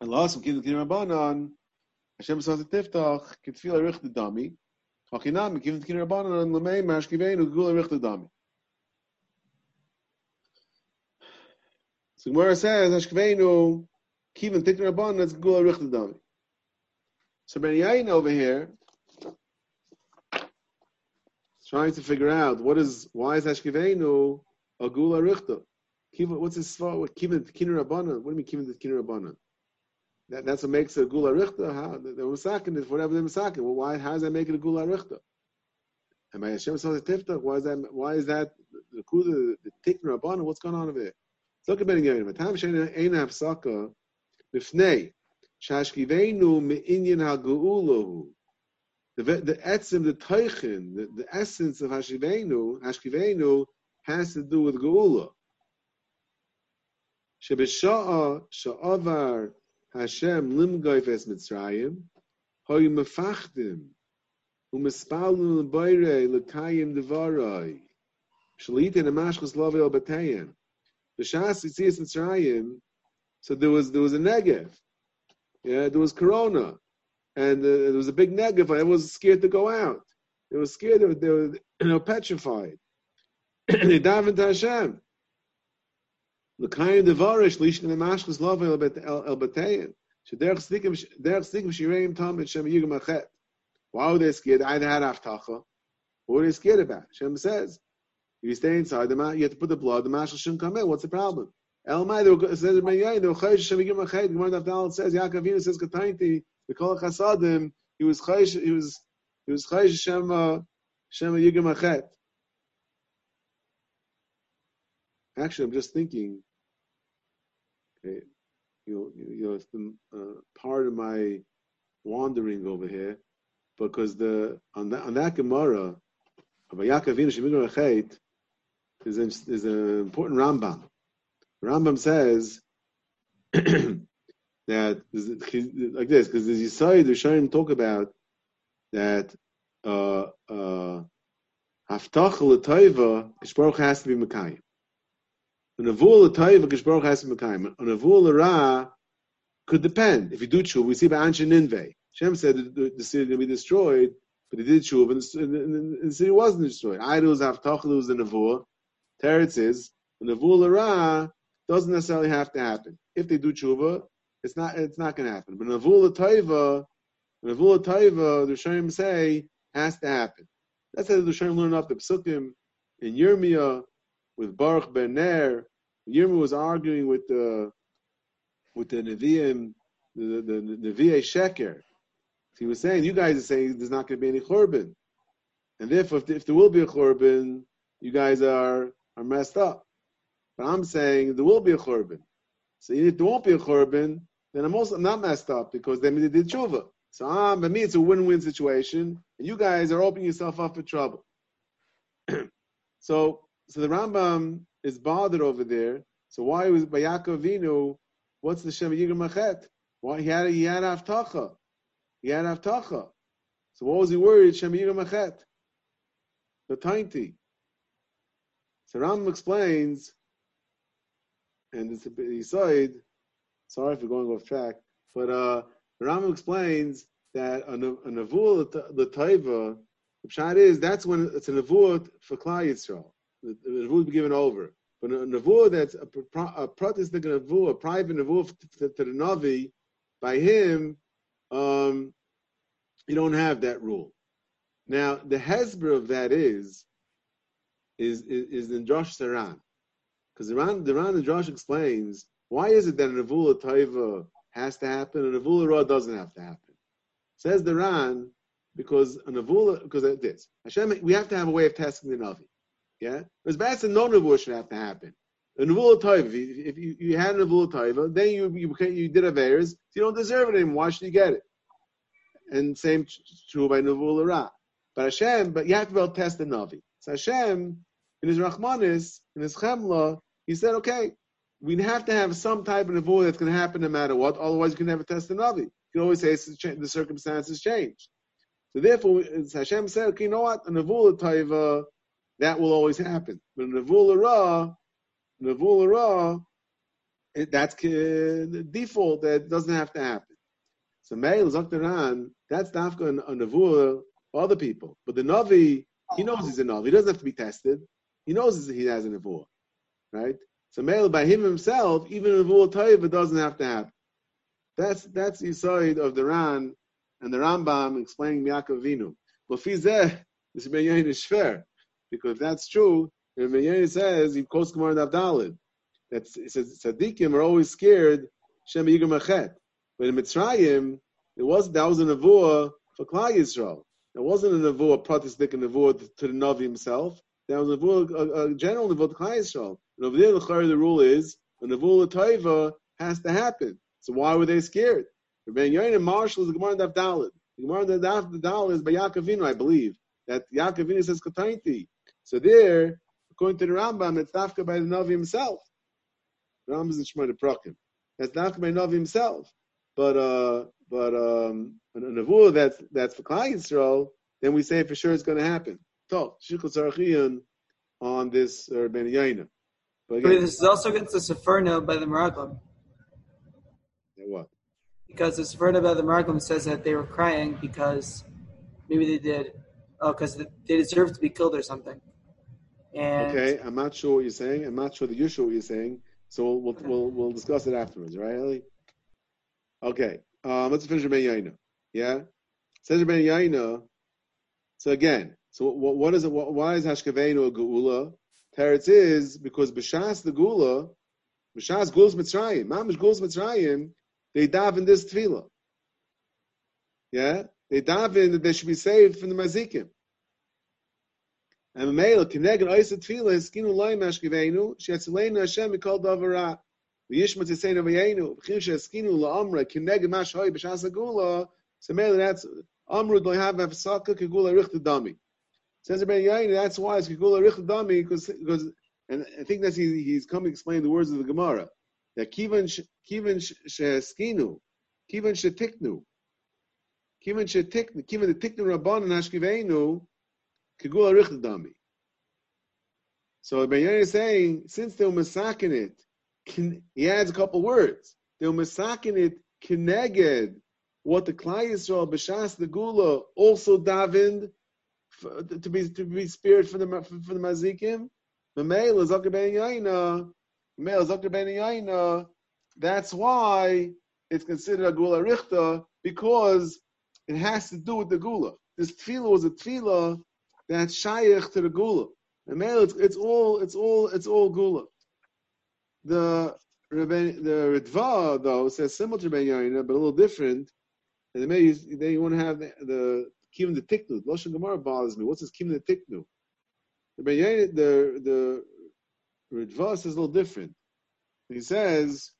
And last one, Kinner Kinner Rabbanan, Hashem Saz Tiftach, Kitfil Arich Dami, Hachinam Mekim the Kinner Rabbanan, Lamei Mashkivenu, Kigul Arich Dami. So Gemara says, Ashkveinu, Kivin Tikna Rabban, that's Gula Richter Dami. So Ben Yain over here, trying to figure out what is, why is Ashkveinu a Gula Richter? What's his svar? What Kivin Tikna Rabban? What do you mean Kivin Tikna Rabban? That, that's what makes it a Gula Richter. How the, the Masakin is whatever the Masakin. Well, why? How does that make it a Gula Richter? And by Hashem says Tiftach, why is that? Why is that the the, the Tikna Rabban? What's going on over there? Look at Ben Yamin. Matam sheina ein hafsaka b'fnei shashkivenu me'inyan ha'ge'ulahu. The the etzim, the teichin, the, the essence of hashivenu, hashkivenu, has to do with geula. Shebesha'a sha'avar Hashem limgoyf es Mitzrayim, hoy mefachdim, u'mespalnu l'bayre l'kayim devarai, shalitin amashchus lovel b'tayim. The Shas Yitzias Mitzrayim, so there was there was a negative, yeah, there was Corona, and uh, there was a big negative. I was scared to go out. They were scared. They were, they were you know, petrified. *clears throat* they davened to Hashem. L'kayim devarish lishn nemashchus love el stikim derech stikim shireim tam et shem yigam achet. Why were they scared? Either had aftacha. What were they scared about? Hashem says, if you stay inside the mat, you have to put the blood. The mashal shouldn't come in. What's the problem? El Mai, it says Ben Yain, the Chayish Shem Yigim Ached. Gemara Dafdal says Yaakov Avinu says Katainti. The Kol Chasadim. He was Chayish. He was he was Chayish Shem uh, Shem Yigim Ached. Actually, I'm just thinking. Okay, you know, you know, it's been uh, part of my wandering over here, because the on that on that Gemara, of Yaakov Avinu Shem is an, is an important Rambam. Rambam says *clears throat* that like this because the Yisai the Sharim talk about that uh uh Haftach l'tayva Kishbaruch has to be Mekayim. An avul l'tayva Kishbaruch has to be Mekayim. An avul l'ra could depend. If you do tshuv, we see by Anshe Ninveh. Shem said the, the city is going to be destroyed, but he did tshuv, and the, and the city wasn't destroyed. Idols, Haftach, was the Nevuah. Teretz is the Nevuah Ra doesn't necessarily have to happen. If they do tshuva, it's not it's not going to happen. But Nevuah Taiva, Nevuah Taiva, the Shem say has to happen. That's how the Shem learned up the Psukim in Yirmiyah with Baruch Ben Ner. Yirmiyah was arguing with the with the Nevi'im, the the, the Nevi'e Sheker. He was saying, you guys are saying there's not going to be any churban, and therefore, if, if there will be a churban, you guys are are messed up. But I'm saying there will be a churban. So if there won't be a churban, then I'm also not messed up because they did tshuva. So um, for me, it's a win-win situation, and you guys are opening yourself up for trouble. *clears throat* so, so the Rambam is bothered over there. So why was by Yaakov? What's the Shem Yigam Machet? Why he had he had Avtacha? He had Avtacha. So what was he worried? Shem Yigam Machet. The tiny. So Rambam explains, and it's a bit aside. Sorry for going off track, but uh, Rambam explains that a, a nevuah the taiva, the pshat is that's when it's a nevuah for Klal Yisrael. The, the nevuah be given over, but a nevuah that's a, a protestant nevuah, a private nevuah to, to, the navi, by him, um, you don't have that rule. Now the hesber of that is is, is, is in Josh Saran. Because the Ran, the Ran and Josh explains why is it that a Navula Taiva has to happen and a Navula Ra doesn't have to happen. Says the Ran, because a Navula, because this. Hashem, we have to have a way of testing the Navi. Yeah? Because bad as no Navula should have to happen. A Navula Taiva, if you, you, had a Navula Taiva, then you, you, you did so you don't deserve it anymore. Why should you get it? And same true by Navula Ra. But Hashem, but you have to be able to test the Navi. So Hashem, in his Rahmanis, in his Chemla, he said, okay, we have to have some type of Navula that's going to happen no matter what, otherwise you can never test the Navi. You can always say the circumstances change. So therefore, Hashem said, okay, you know what? A Navula Taiva, that will always happen. But Navula Ra, Navula Ra, that's the default that doesn't have to happen. So Meil Zaktaran, that's Dafka a Navula for other people. But the Navi, he knows he's a Navi. He doesn't have to be tested. He knows he has a Navua. Right? So Meil by him himself, even a Navua Taiva doesn't have to happen. That's that's the side of the Ran and the Rambam explaining Yaakov Vinu. But Fizeh, this is fair. Because if that's true, and Meyayin says, he quotes Gemara Davdalid, that it says tzaddikim are always scared Shem Yigam Achet. But in Mitzrayim, it was that was a nevuah for Klal Yisrael. It wasn't a nevuah, pratisdik, a nevuah to the Navi himself. That was a nevuah, a, a general nevuah to Klal Yisrael. And over there, the rule is a nevuah taiva has to happen. So why were they scared? Ben Yoyin Marshall is the Gemara Daf Dalit. The Gemara Daf Dalit is by Yaakovinu, I believe. That Yaakovinu says Katainti. So there, according to the Rambam, it's Dafka by the Navi himself. The Rambam is in Shemona Prakim. That's Dafka by Navi himself. But uh, but um, a Nevuah that's that's for Klal Yisrael, then we say for sure it's going to happen. So Shikul Sarachiyun on this uh, Ben Yaina. But, again, but this is also against the Seforno by the Meraglim. What? Because the Seforno by the Meraglim says that they were crying because maybe they did, oh, because they deserved to be killed or something. And okay, I'm not sure what you're saying. I'm not sure that you're sure what you're saying. So we'll we'll, we'll, we'll discuss it afterwards, right, Eli? Okay, um, let's finish Ben Yaina. Yeah, says Ben Yaina. So again, so what, what is it? What, why is Hashkavenu a geula? Teretz is because b'shas the gula, b'shas gulas mitzrayim, mamish gulas mitzrayim, they dive in this tefillah. Yeah, they dive in that they should be saved from the mazikim. And Meil kineg and oisa tefillah hiskinu loy mashkivenu shetzeleinu Hashem mikol davara v'yishma tzeseinu v'yenu v'chim shehiskinu la'amra kineg mash hoy b'shas agula so Meil that's amrud lo have afsaka kegula richt dami. Says Ben Yain that's why it's kegula richt dami because and I think that's he, he's come to explain the words of the Gemara. That kivan kivan shehiskinu kivan shetiknu kivan shetiknu kivan the tiknu rabban and hashkivenu Kigula Richdami. So Bayan is saying, since they were masakin it, he adds a couple words. They were masakin it kineged what the Klal Yisrael b'shas the Gula also davened to be to be spared for the for the mazikim. The male is Zakir Ben male is Zakir Ben Yaina. That's why it's considered a Gula Richta because it has to do with the Gula. This tefillah was a tefillah that's shaykh to the gula. And it's, it's all it's all it's all gula. The the Ritva though says similar to Ben Yaina, but a little different. And they may they want to have the, the Kim the Tiknu. Loshan Gemara bothers me. What's this Kim the Tiknu? The Ben the the Ritva says a little different. He says.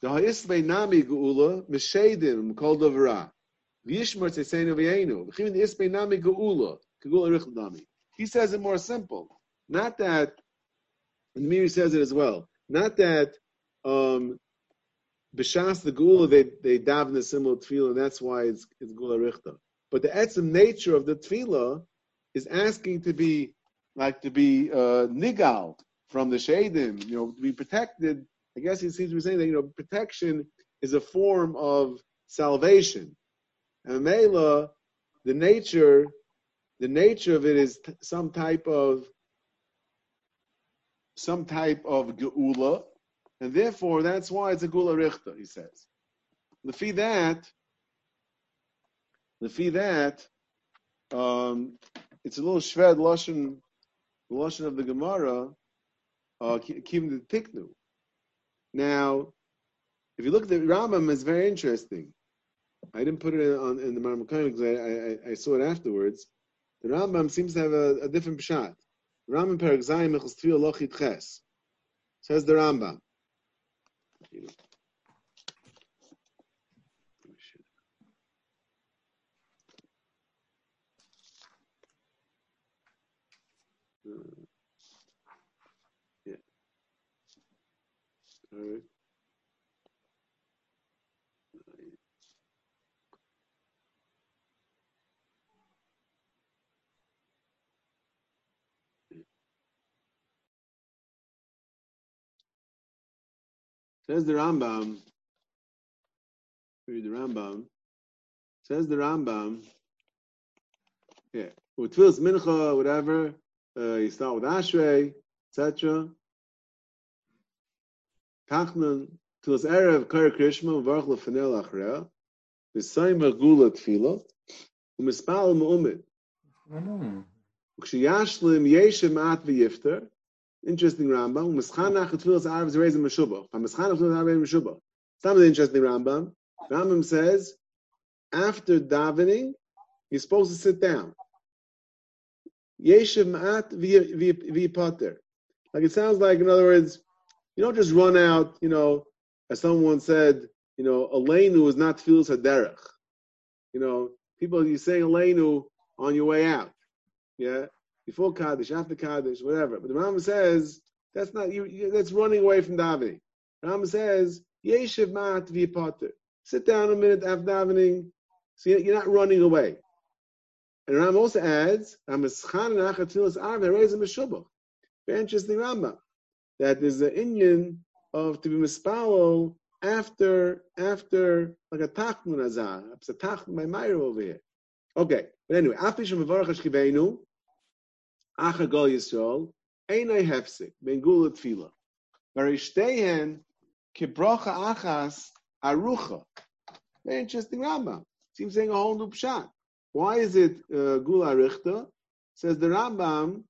The Ha'isvei Nami Geula, Meshedim, called Avra. He says it more simple. Not that, and Miri says it as well. Not that um, b'shas the gula they they daven a similar tefillah, and that's why it's it's gula richta. But the etzim nature of the tefillah is asking to be like to be uh, nigal from the shadim, you know, to be protected. I guess he seems to be saying that you know protection is a form of salvation. And Mela, the nature, the nature of it is t- some type of some type of geula, and therefore that's why it's a gula richta. He says. Lefi that, lefi that, um, it's a little shved lashon, lashon of the Gemara, uh, kim the tiknu. Now, if you look at the Rambam, it's very interesting. I didn't put it on in the Marmakonim because I, I, I, saw it afterwards. The Rambam seems to have a, a different pshat. Rambam Perek Zayin Mechus Tefillah Lochit Ches. Says the Rambam. Uh, yeah. All right. Says the Rambam. Read the Rambam. Says the Rambam. Yeah, with Tfilas Mincha, whatever. Uh, you start with Ashrei, etc. Tachnan, Tfilas Erev, Kar Krishma, Varch Lefanel Achrea. V'sayim Gula Tfila. U'mispal Mu'umid. Ukshiyashlim Yeshem At V'yifter. Interesting Rambam. Mischanach Tfilas Arv Zerezim Meshubah. Mischanach Tfilas Arv Meshubah. Some of the interesting Rambam. Rambam says, after davening, you're supposed to sit down. Yeshiv ma'at v'yipater. Like it sounds like, in other words, you don't just run out, you know, as someone said, you know, Elenu is not tefillas haderech. You know, people, you say Elenu on your way out. Yeah? Before Kaddish, after Kaddish, whatever. But the Rambam says, that's not, you, you that's running away from davening. The Rambam says, Yeshiv ma'at v'yipater. Sit down a minute after davening, so you're not running away. And Ram also adds, Very interesting Rambam, that there's an Indian of to be mispalo after, after, like a tachmun azar. It's a tachmun by Meir over here. Okay, but anyway, Afish Mavarach Hashkiveinu, Acha Gol Yisrael, Einay Hefsik, Ben Gula Tfila. Varishtehen, Kibrocha Achas, Arucha. Very interesting Rambam. Seems saying a whole new pshat. Why is it uh, Gula Richta? Says the Rambam,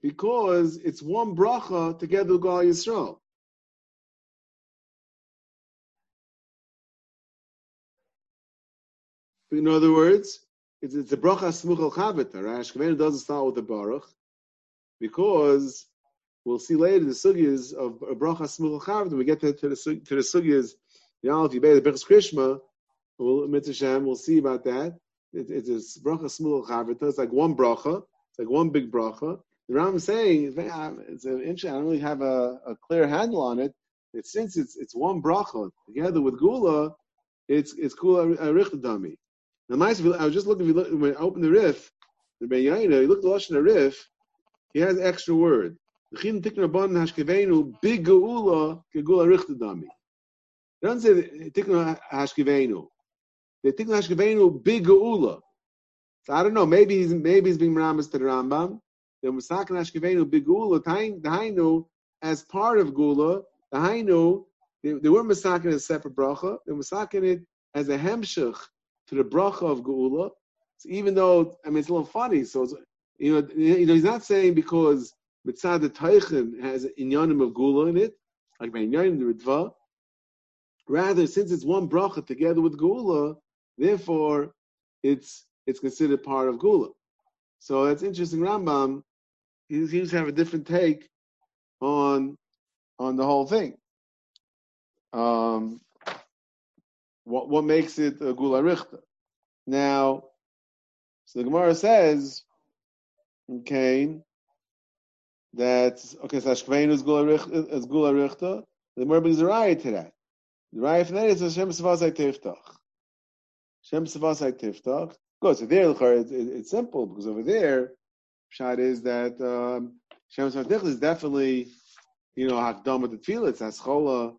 because it's one bracha together with Gal Yisrael. In other words, it's, it's a bracha smuchal chavita, right? Doesn't start with the baruch because we'll see later the sugyas of a bracha smuchal chavita. We get to, to the to the sugyas. If you the Bechas Krishma, we'll, Mitzvah we'll see about that. It, it's a bracha smuchal chavita. It's like one bracha. It's like one big bracha. The Ram is saying ah, it's an interesting. I don't really have a, a clear handle on it. It's since it's it's one bracha together with gula, it's it's gula arichtadami. Now. I was just looking. Look, when I opened the riff, the Ben Yaina, you look at the lashon riff. He has extra word. Big doesn't say tikna hashkivenu. The tikna hashkivenu big geula. So I don't know. Maybe he's maybe he's being meramis to the Rambam. The musakin hashkivenu big geula. The hainu as part of gula. The hainu they, they weren't masakin as separate bracha. They were masakin it as a hemshich to the bracha of geula. So even though I mean it's a little funny. So you know you know he's not saying because mitzad the teichen has an inyanim of gula in it, like by inyanim the ritva. Rather, since it's one bracha together with gula, therefore it's it's considered part of gula. So that's interesting. Rambam he seems to have a different take on on the whole thing. Um, what what makes it a gula richta? Now, so the Gemara says, okay, that okay, so Ashkvein is gula richta. The Gemara brings a riot to that. The riot for that is Hashem Savasai Tiftach. Hashem Savasai Tiftach. Good. So there, it's, it's simple because over there, shot is that um, Hashem Savasai is definitely, you know, Hakdam with the Tefillah. It's Aschola,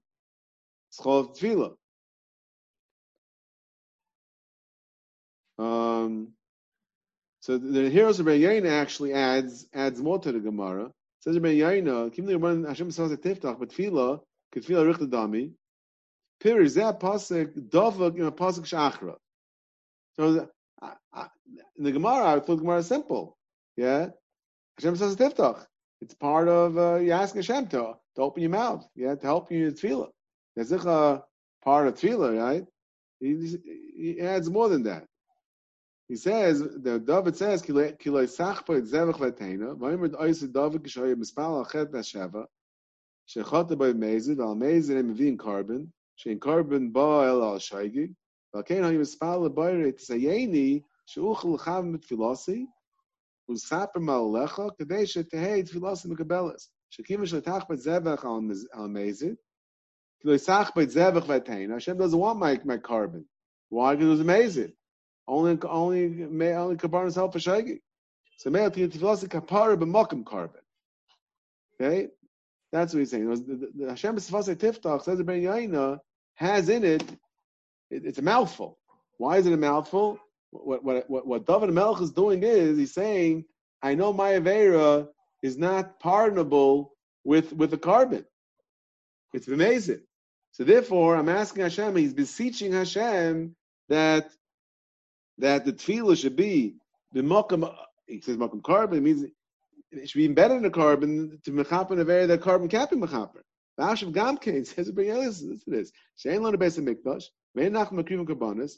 Aschola Tefillah. Um, so the heroes of Ben actually adds adds more to the Gemara. Says Ben Yaina, Kim the Hashem says a tiftach, but tefillah, ketfila richta dami. Pir is that pasuk dovak in a pasuk shachra. So the, uh, uh, in the Gemara, I thought the Gemara is simple. Yeah, Hashem says a tiftach. It's part of uh, you ask Hashem to, to open your mouth. Yeah, to help you in tefillah. There's a part of tefillah, right? He, he adds more than that. He says, the David says, "Kiloi sachpa et zevach v'teina." V'omer oisu David kishoy mispal achet v'sheva. Shechot by mezid al mezid em v'in carbon. Shein carbon ba el al shaigi. V'alkein ha mispal lebayre tzayeni sheuchel l'chav mit filasi. Usaper mal lecha kadei shetehei tfilasi mekabelas. Shekim shletach bet zevach al mezid. Kiloi sachpa et zevach v'teina. Hashem doesn't want my, my carbon. Why? Because it was amazing. Only only may only kaparas help for shagi. So may tefillas kapara b'mokum carbon. Okay, that's what he's saying. The, the, the Hashem b'sifasei tiftach says the Ben Yaina has in it, it, It's a mouthful. Why is it a mouthful? What what what, what David Melch is doing is he's saying, I know my avera is not pardonable with with the carbon. It's amazing. So therefore, I'm asking Hashem. He's beseeching Hashem that that the tefillah should be the mokum. He says mokum carbon. It means it should be embedded in the carbon to mechaper a area that carbon can't be mechaper. The Ashav Gamkein says, "Bring listen to this. Shein lo nebes mikdash. Vein nach makrim karbanis.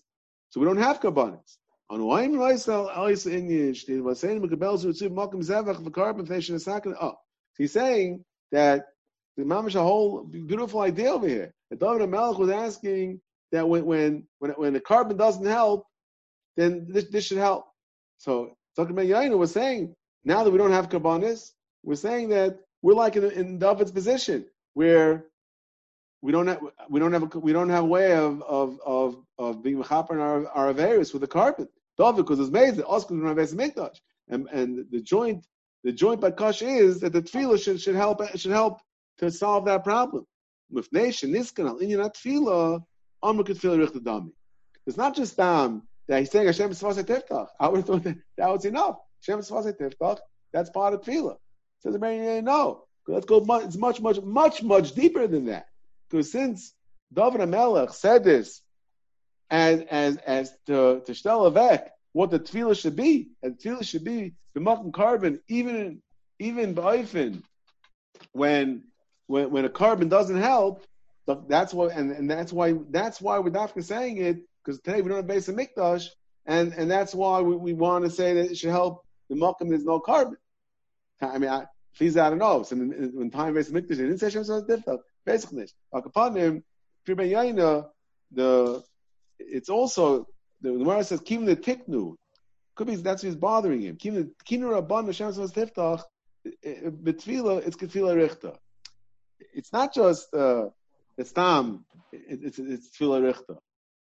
So we don't have karbanis. On wine loisel alois inyish. They were saying mekabel zutziv mokum zevach v'carbon fashion a second. Oh, he's saying that the mamish a whole beautiful idea over here. That David Melech was asking that when when when when the carbon doesn't help, then this, this should help. So Dr. Yaina was saying, now that we don't have Kabbanis, we're saying that we're like in, in David's position where we don't have we don't have a, we don't have a way of of of, of being mechaper in our our with the carpet. David because it's made we don't have mikdash. And and the joint the joint by Kosh is that the tefillah should should help should help to solve that problem. It's not just um that he's saying Hashem Sfasei Tiftach. I would have thought that, that was enough. Hashem Sfasei Tiftach, that's part of Tefillah. Says the man, no. Let's go, much, it's much, much, much, much deeper than that. Because since David Amelech said this as, as, as to, to Shtel what the Tefillah should be, and Tefillah should be the Makom carbon, even, even Ba'ifin, when, when, when a carbon doesn't help, that's why, and, and that's why, that's why we're not saying it, because today we don't have base mikdash, and and that's why we, we want to say that it should help the makom. There's no carbon. I mean, I, please, I don't know. So when time base mikdash, it didn't say Shem was difficult. Basically, upon him, the it's also the Gemara says kim the tiknu. Could be that's what's bothering him. Kim the rabban Hashem was tiftach. Betfila, it's kefila richta. It's not just uh, it's tam. It's it's, it's tefila richta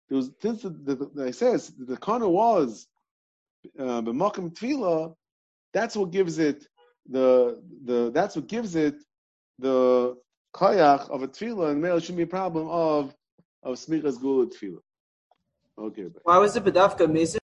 there was since the, the, the, it says the kana was uh, b'makom tefillah, that's what gives it the the that's what gives it the kayach of a tefillah, and male shouldn't be a problem of of smichas gula tefillah. Okay. Why was it bedafka mesa?